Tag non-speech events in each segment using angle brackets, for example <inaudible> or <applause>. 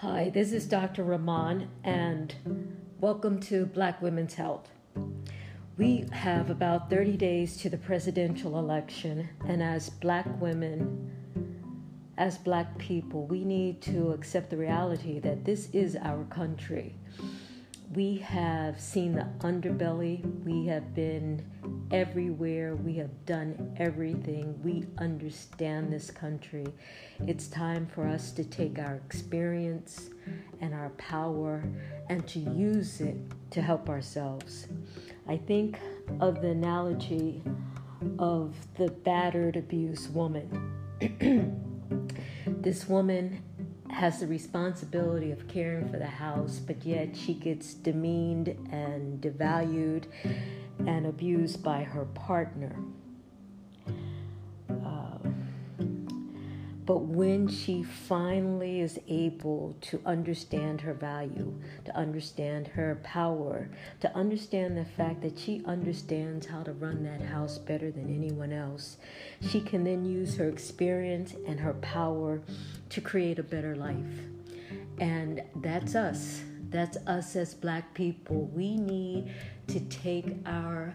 Hi, this is Dr. Rahman, and welcome to Black Women's Health. We have about 30 days to the presidential election, and as black women, as black people, we need to accept the reality that this is our country. We have seen the underbelly, we have been everywhere, we have done everything. We understand this country. It's time for us to take our experience and our power and to use it to help ourselves. I think of the analogy of the battered, abused woman. <clears throat> this woman has the responsibility of caring for the house, but yet she gets demeaned and devalued and abused by her partner. Um, but when she finally is able to understand her value, to understand her power, to understand the fact that she understands how to run that house better than anyone else, she can then use her experience and her power to create a better life. And that's us. That's us as black people. We need to take our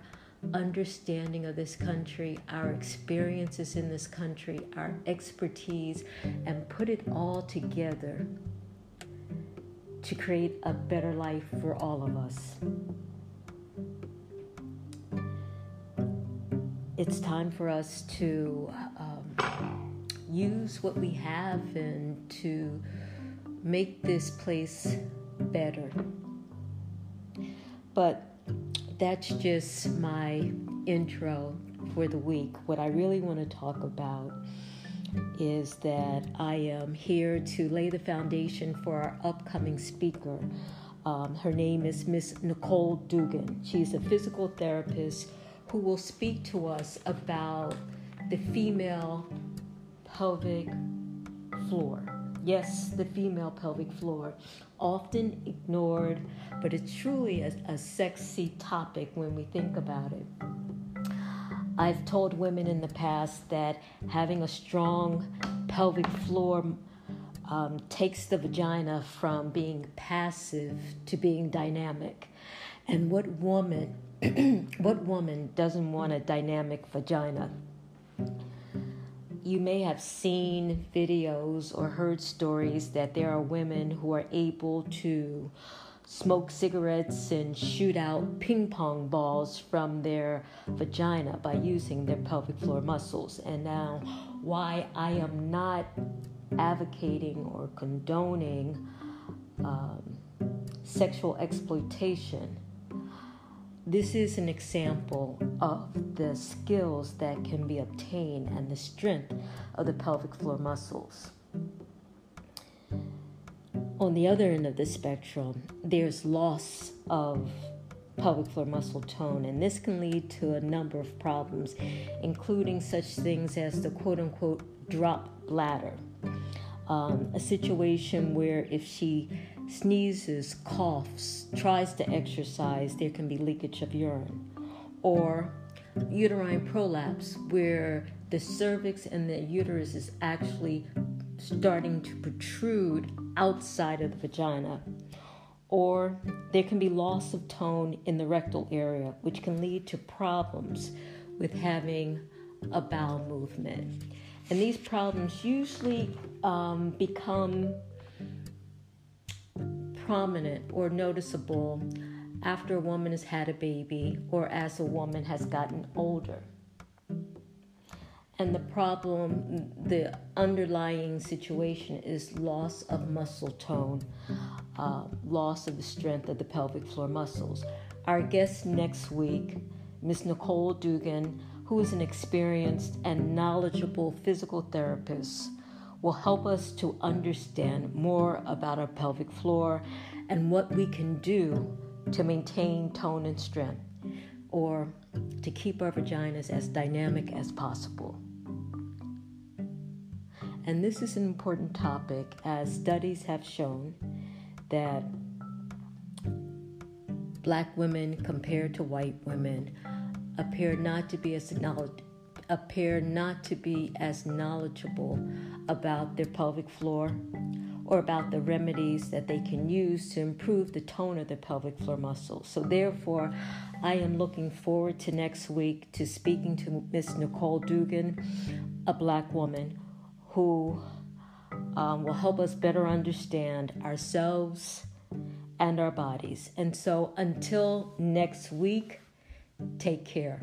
understanding of this country, our experiences in this country, our expertise, and put it all together to create a better life for all of us. It's time for us to use what we have and to make this place better. But that's just my intro for the week. What I really want to talk about is that I am here to lay the foundation for our upcoming speaker. Um, her name is Miss Nicole Dugan. She's a physical therapist who will speak to us about the female pelvic floor. Yes, the female pelvic floor, often ignored, but it's truly a, a sexy topic when we think about it. I've told women in the past that having a strong pelvic floor um, takes the vagina from being passive to being dynamic. And what woman, <clears throat> what woman doesn't want a dynamic vagina? You may have seen videos or heard stories that there are women who are able to smoke cigarettes and shoot out ping pong balls from their vagina by using their pelvic floor muscles. And now, why I am not advocating or condoning um, sexual exploitation this is an example of the skills that can be obtained and the strength of the pelvic floor muscles. On the other end of the spectrum, there's loss of pelvic floor muscle tone, and this can lead to a number of problems, including such things as the quote unquote drop bladder. Um, a situation where if she sneezes, coughs, tries to exercise, there can be leakage of urine. Or uterine prolapse, where the cervix and the uterus is actually starting to protrude outside of the vagina. Or there can be loss of tone in the rectal area, which can lead to problems with having a bowel movement. And these problems usually um, become prominent or noticeable after a woman has had a baby or as a woman has gotten older. And the problem, the underlying situation is loss of muscle tone, uh, loss of the strength of the pelvic floor muscles. Our guest next week, Ms. Nicole Dugan, who is an experienced and knowledgeable physical therapist will help us to understand more about our pelvic floor and what we can do to maintain tone and strength or to keep our vaginas as dynamic as possible. And this is an important topic as studies have shown that black women compared to white women appear not to be as knowledgeable appear not to be as knowledgeable about their pelvic floor or about the remedies that they can use to improve the tone of the pelvic floor muscles. So, therefore, I am looking forward to next week to speaking to Miss Nicole Dugan, a black woman who um, will help us better understand ourselves and our bodies. And so, until next week, take care.